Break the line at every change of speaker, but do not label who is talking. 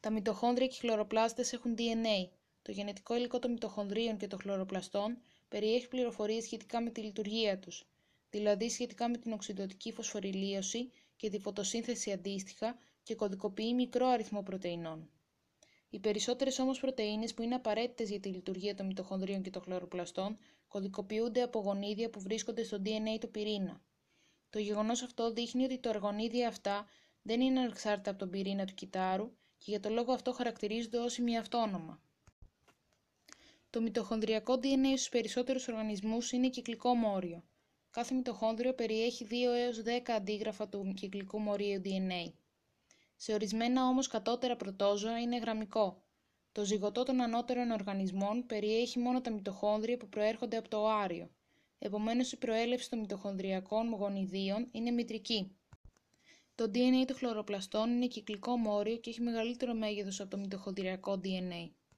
Τα μυτοχόνδρια και οι χλωροπλάστες έχουν DNA. Το γενετικό υλικό των μυτοχονδρίων και των χλωροπλαστών περιέχει πληροφορίες σχετικά με τη λειτουργία τους, δηλαδή σχετικά με την οξυδοτική φωσφοριλίωση και τη φωτοσύνθεση αντίστοιχα και κωδικοποιεί μικρό αριθμό πρωτεϊνών. Οι περισσότερες όμως πρωτενε που είναι απαραίτητες για τη λειτουργία των μυτοχονδρίων και των χλωροπλαστών κωδικοποιούνται από γονίδια που βρίσκονται στο DNA του πυρήνα. Το γεγονός αυτό δείχνει ότι τα γονίδια αυτά δεν είναι ανεξάρτητα από τον πυρήνα του κυτάρου και για το λόγο αυτό χαρακτηρίζονται ως ημιαυτόνομα. Το μυτοχονδριακό DNA στους περισσότερους οργανισμούς είναι κυκλικό μόριο. Κάθε μυτοχόνδριο περιέχει 2 έως 10 αντίγραφα του κυκλικού μορίου DNA. Σε ορισμένα όμως κατώτερα πρωτόζωα είναι γραμμικό. Το ζυγωτό των ανώτερων οργανισμών περιέχει μόνο τα μυτοχόνδρια που προέρχονται από το οάριο. Επομένως η προέλευση των μυτοχονδριακών γονιδίων είναι μητρική. Το DNA των χλωροπλαστών είναι κυκλικό μόριο και έχει μεγαλύτερο μέγεθος από το μυτοχονδριακό DNA.